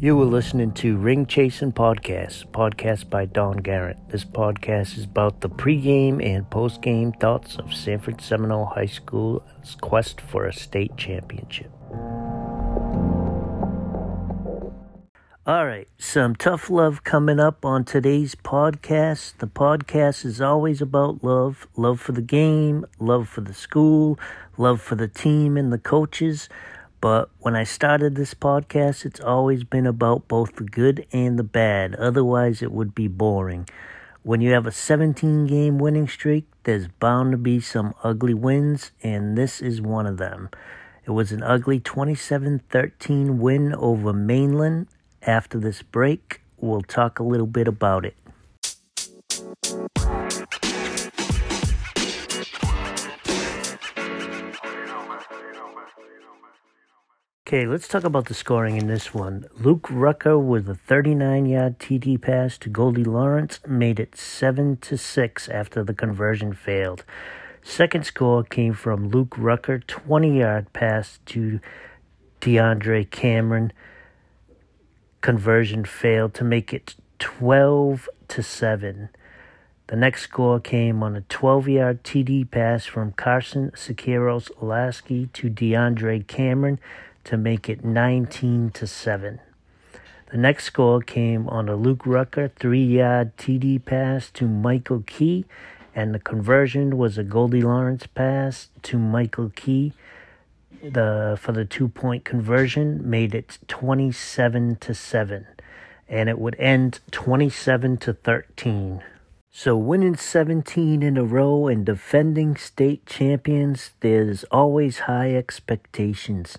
You were listening to Ring Chasing Podcast, podcast by Don Garrett. This podcast is about the pregame and postgame thoughts of Sanford Seminole High School's quest for a state championship. All right, some tough love coming up on today's podcast. The podcast is always about love love for the game, love for the school, love for the team and the coaches. But when I started this podcast, it's always been about both the good and the bad. Otherwise, it would be boring. When you have a 17 game winning streak, there's bound to be some ugly wins, and this is one of them. It was an ugly 27 13 win over Mainland. After this break, we'll talk a little bit about it. Okay, let's talk about the scoring in this one. Luke Rucker with a 39-yard TD pass to Goldie Lawrence made it 7 to 6 after the conversion failed. Second score came from Luke Rucker, 20-yard pass to DeAndre Cameron. Conversion failed to make it 12 to 7. The next score came on a 12-yard TD pass from Carson Siqueiros Lasky to DeAndre Cameron to make it 19 to 7. The next score came on a Luke Rucker three yard TD pass to Michael Key, and the conversion was a Goldie Lawrence pass to Michael Key. The for the two point conversion made it 27 to 7, and it would end 27 to 13. So, winning 17 in a row and defending state champions, there's always high expectations.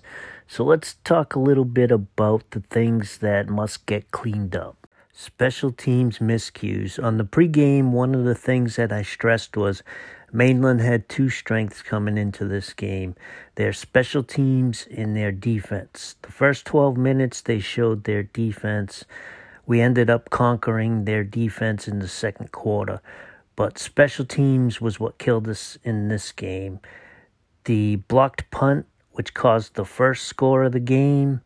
So let's talk a little bit about the things that must get cleaned up. Special teams miscues. On the pregame, one of the things that I stressed was Mainland had two strengths coming into this game their special teams and their defense. The first 12 minutes, they showed their defense. We ended up conquering their defense in the second quarter, but special teams was what killed us in this game. The blocked punt which caused the first score of the game.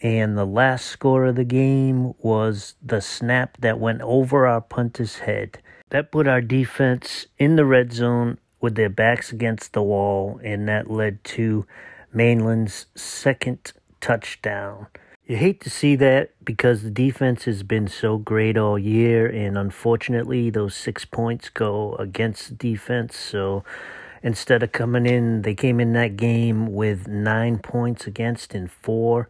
And the last score of the game was the snap that went over our punter's head. That put our defense in the red zone with their backs against the wall, and that led to Mainland's second touchdown. You hate to see that because the defense has been so great all year, and unfortunately, those six points go against the defense. So Instead of coming in, they came in that game with nine points against in four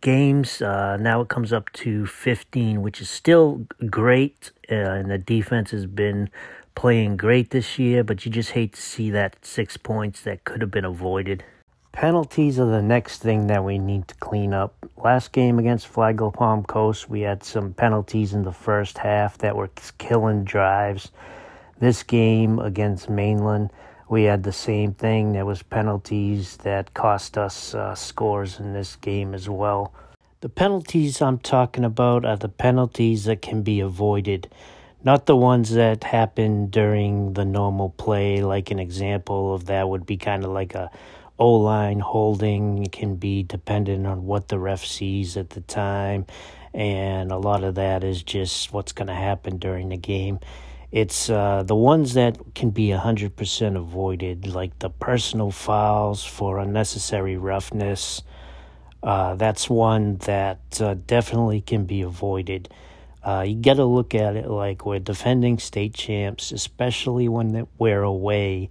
games. Uh, now it comes up to 15, which is still great. Uh, and the defense has been playing great this year, but you just hate to see that six points that could have been avoided. Penalties are the next thing that we need to clean up. Last game against Flagler Palm Coast, we had some penalties in the first half that were killing drives. This game against Mainland, we had the same thing. There was penalties that cost us uh, scores in this game as well. The penalties I'm talking about are the penalties that can be avoided, not the ones that happen during the normal play. Like an example of that would be kind of like a O line holding. It can be dependent on what the ref sees at the time, and a lot of that is just what's going to happen during the game. It's uh, the ones that can be 100% avoided, like the personal fouls for unnecessary roughness. Uh, that's one that uh, definitely can be avoided. Uh, you got to look at it like we're defending state champs, especially when we're away.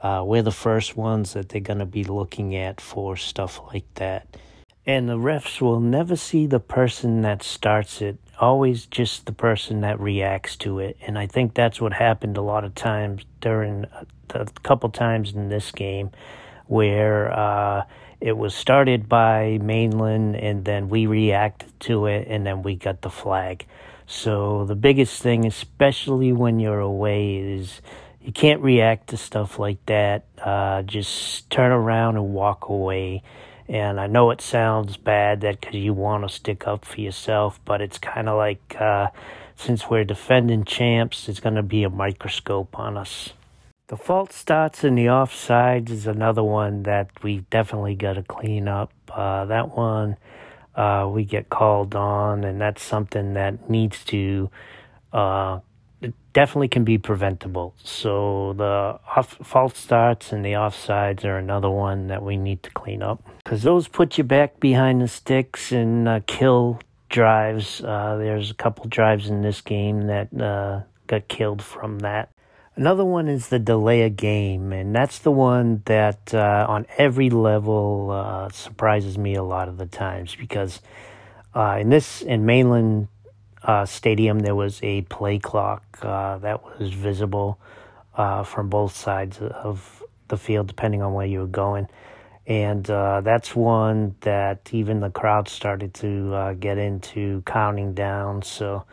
Uh, we're the first ones that they're going to be looking at for stuff like that. And the refs will never see the person that starts it always just the person that reacts to it. And I think that's what happened a lot of times during the couple times in this game where uh, it was started by Mainland and then we reacted to it and then we got the flag. So the biggest thing, especially when you're away, is you can't react to stuff like that. Uh, just turn around and walk away and I know it sounds bad that because you want to stick up for yourself, but it's kind of like uh, since we're defending champs, it's going to be a microscope on us. The false starts in the offsides is another one that we definitely got to clean up. Uh, that one, uh, we get called on, and that's something that needs to uh, definitely can be preventable. So the off, false starts and the offsides are another one that we need to clean up because those put you back behind the sticks and uh, kill drives. Uh, there's a couple drives in this game that uh, got killed from that. Another one is the delay a game, and that's the one that uh, on every level uh, surprises me a lot of the times because uh, in this in mainland uh, stadium there was a play clock uh, that was visible uh, from both sides of the field, depending on where you were going, and that's one that even the crowd started to get into counting down. So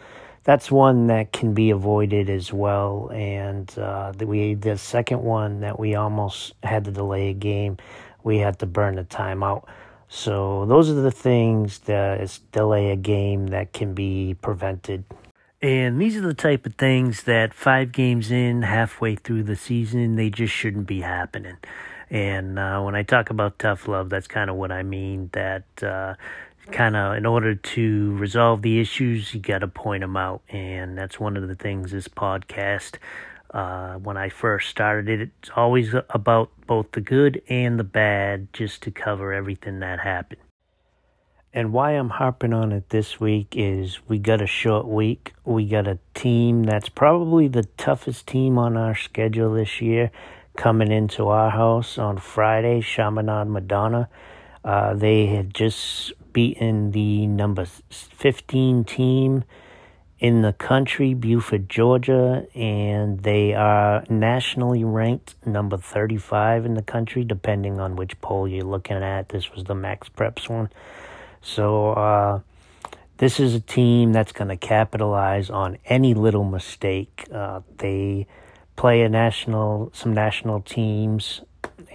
that's one that can be avoided as well. And uh, the, we the second one that we almost had to delay a game, we had to burn the timeout. So those are the things that delay a game that can be prevented. And these are the type of things that five games in, halfway through the season, they just shouldn't be happening. And uh, when I talk about tough love, that's kind of what I mean. That uh, kind of in order to resolve the issues, you got to point them out, and that's one of the things this podcast. Uh, when I first started it, it's always about both the good and the bad, just to cover everything that happened. And why I'm harping on it this week is we got a short week. We got a team that's probably the toughest team on our schedule this year coming into our house on Friday, Chaminade Madonna. Uh, they had just beaten the number 15 team in the country, Buford, Georgia, and they are nationally ranked number 35 in the country, depending on which poll you're looking at. This was the Max Preps one. So, uh, this is a team that's going to capitalize on any little mistake. Uh, they play a national, some national teams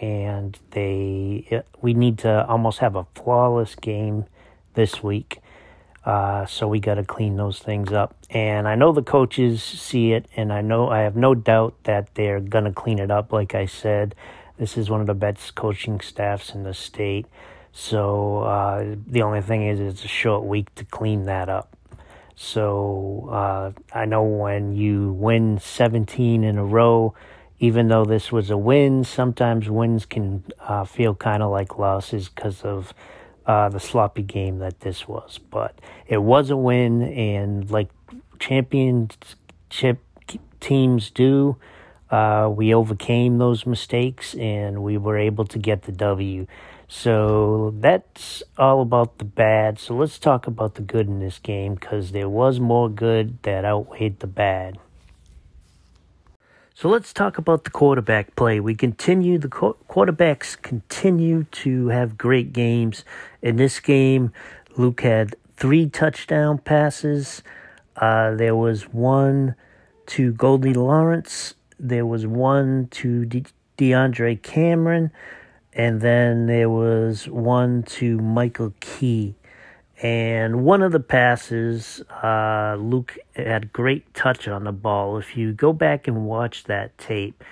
and they we need to almost have a flawless game this week. Uh, so we got to clean those things up. And I know the coaches see it, and I know I have no doubt that they're gonna clean it up. Like I said, this is one of the best coaching staffs in the state. So uh, the only thing is, it's a short week to clean that up. So uh, I know when you win 17 in a row, even though this was a win, sometimes wins can uh, feel kind of like losses because of uh, the sloppy game that this was. But it was a win, and like championship teams do, uh, we overcame those mistakes and we were able to get the W. So that's all about the bad. So let's talk about the good in this game because there was more good that outweighed the bad. So let's talk about the quarterback play. We continue, the quarterbacks continue to have great games. In this game, Luke had three touchdown passes. Uh, there was one to Goldie Lawrence. There was one to De- DeAndre Cameron. And then there was one to Michael Key. And one of the passes, uh, Luke had great touch on the ball. If you go back and watch that tape,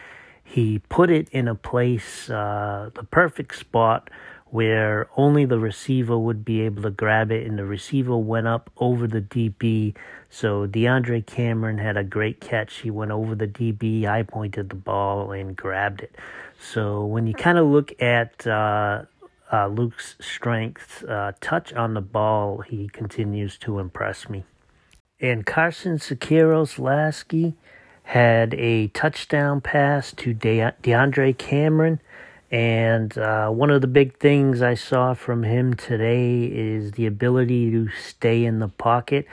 he put it in a place, uh, the perfect spot where only the receiver would be able to grab it, and the receiver went up over the DB. So DeAndre Cameron had a great catch. He went over the DB, I pointed the ball, and grabbed it. So when you kind of look at uh, uh, Luke's strength, uh, touch on the ball, he continues to impress me. And Carson Sequeiros Lasky had a touchdown pass to De- DeAndre Cameron. And uh, one of the big things I saw from him today is the ability to stay in the pocket.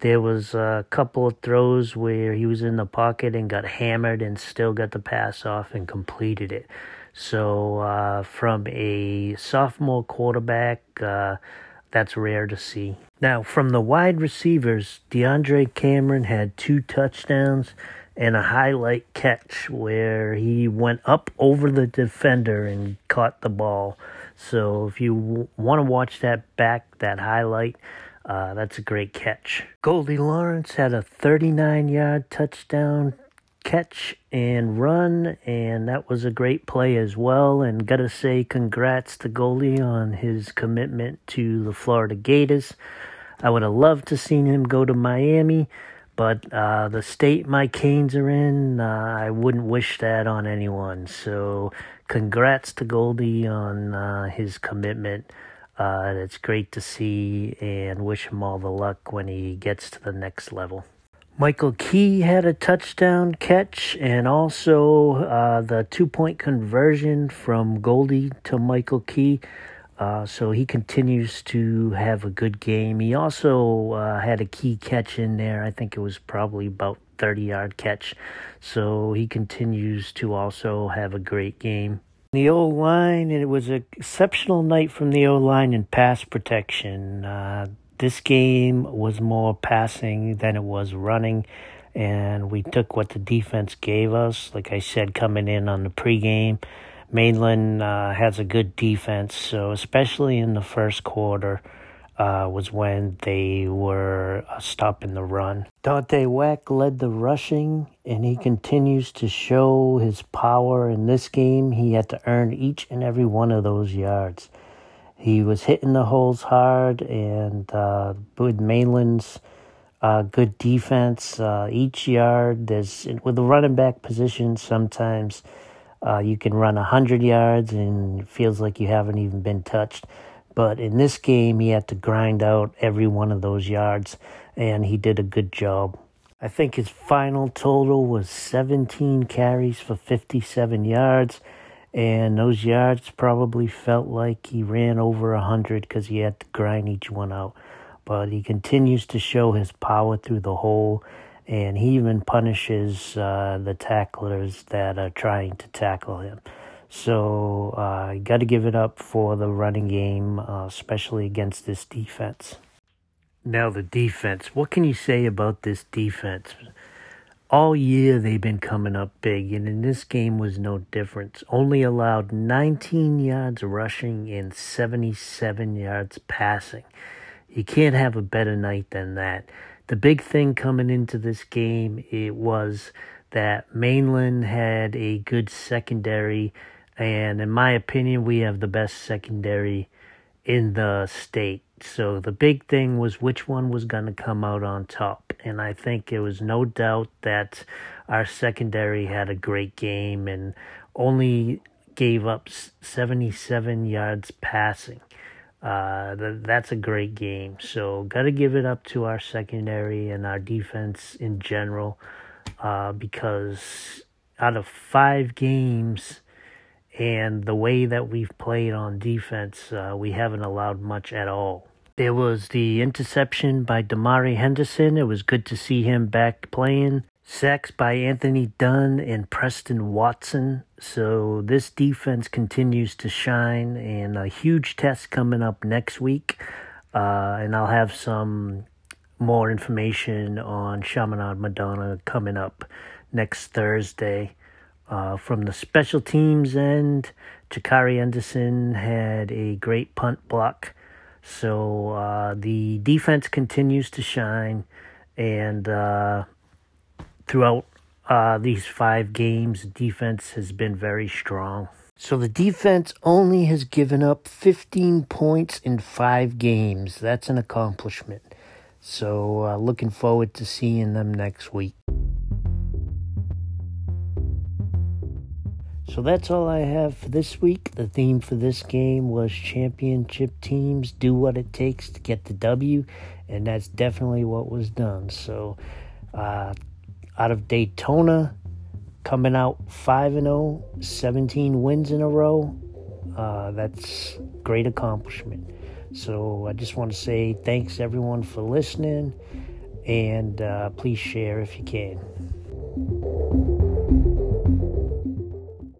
There was a couple of throws where he was in the pocket and got hammered and still got the pass off and completed it. So, uh, from a sophomore quarterback, uh, that's rare to see. Now, from the wide receivers, DeAndre Cameron had two touchdowns and a highlight catch where he went up over the defender and caught the ball. So, if you w- want to watch that back, that highlight, uh, that's a great catch. Goldie Lawrence had a 39 yard touchdown catch and run, and that was a great play as well. And gotta say, congrats to Goldie on his commitment to the Florida Gators. I would have loved to seen him go to Miami, but uh, the state my Canes are in, uh, I wouldn't wish that on anyone. So, congrats to Goldie on uh, his commitment. Uh, it's great to see and wish him all the luck when he gets to the next level. Michael Key had a touchdown catch and also uh, the two point conversion from Goldie to Michael Key. Uh, so he continues to have a good game. He also uh, had a key catch in there. I think it was probably about 30 yard catch. So he continues to also have a great game. The O line, it was an exceptional night from the O line in pass protection. Uh, this game was more passing than it was running, and we took what the defense gave us. Like I said, coming in on the pregame, Mainland uh, has a good defense, so especially in the first quarter. Uh, was when they were uh, stopping the run. Dante Wack led the rushing, and he continues to show his power in this game. He had to earn each and every one of those yards. He was hitting the holes hard, and uh, with Mainland's uh, good defense, uh, each yard there's with the running back position. Sometimes uh, you can run hundred yards, and it feels like you haven't even been touched. But in this game, he had to grind out every one of those yards, and he did a good job. I think his final total was 17 carries for 57 yards and those yards probably felt like he ran over a hundred because he had to grind each one out. But he continues to show his power through the hole, and he even punishes uh, the tacklers that are trying to tackle him. So uh, you got to give it up for the running game, uh, especially against this defense. Now the defense. What can you say about this defense? All year they've been coming up big, and in this game was no difference. Only allowed 19 yards rushing and 77 yards passing. You can't have a better night than that. The big thing coming into this game it was that Mainland had a good secondary, and in my opinion, we have the best secondary in the state. So the big thing was which one was going to come out on top. And I think it was no doubt that our secondary had a great game and only gave up 77 yards passing. Uh, that's a great game. So, got to give it up to our secondary and our defense in general uh, because out of five games, and the way that we've played on defense, uh, we haven't allowed much at all. There was the interception by Damari Henderson. It was good to see him back playing. Sacks by Anthony Dunn and Preston Watson. So this defense continues to shine, and a huge test coming up next week. Uh, and I'll have some more information on Chaminade Madonna coming up next Thursday. Uh, from the special teams end, Jakari Anderson had a great punt block so uh, the defense continues to shine, and uh, throughout uh, these five games, defense has been very strong. So the defense only has given up 15 points in five games. That's an accomplishment. So uh, looking forward to seeing them next week. So that's all I have for this week. The theme for this game was championship teams do what it takes to get the W, and that's definitely what was done. So, uh, out of Daytona, coming out 5 and 0, 17 wins in a row. Uh, that's great accomplishment. So I just want to say thanks everyone for listening, and uh, please share if you can.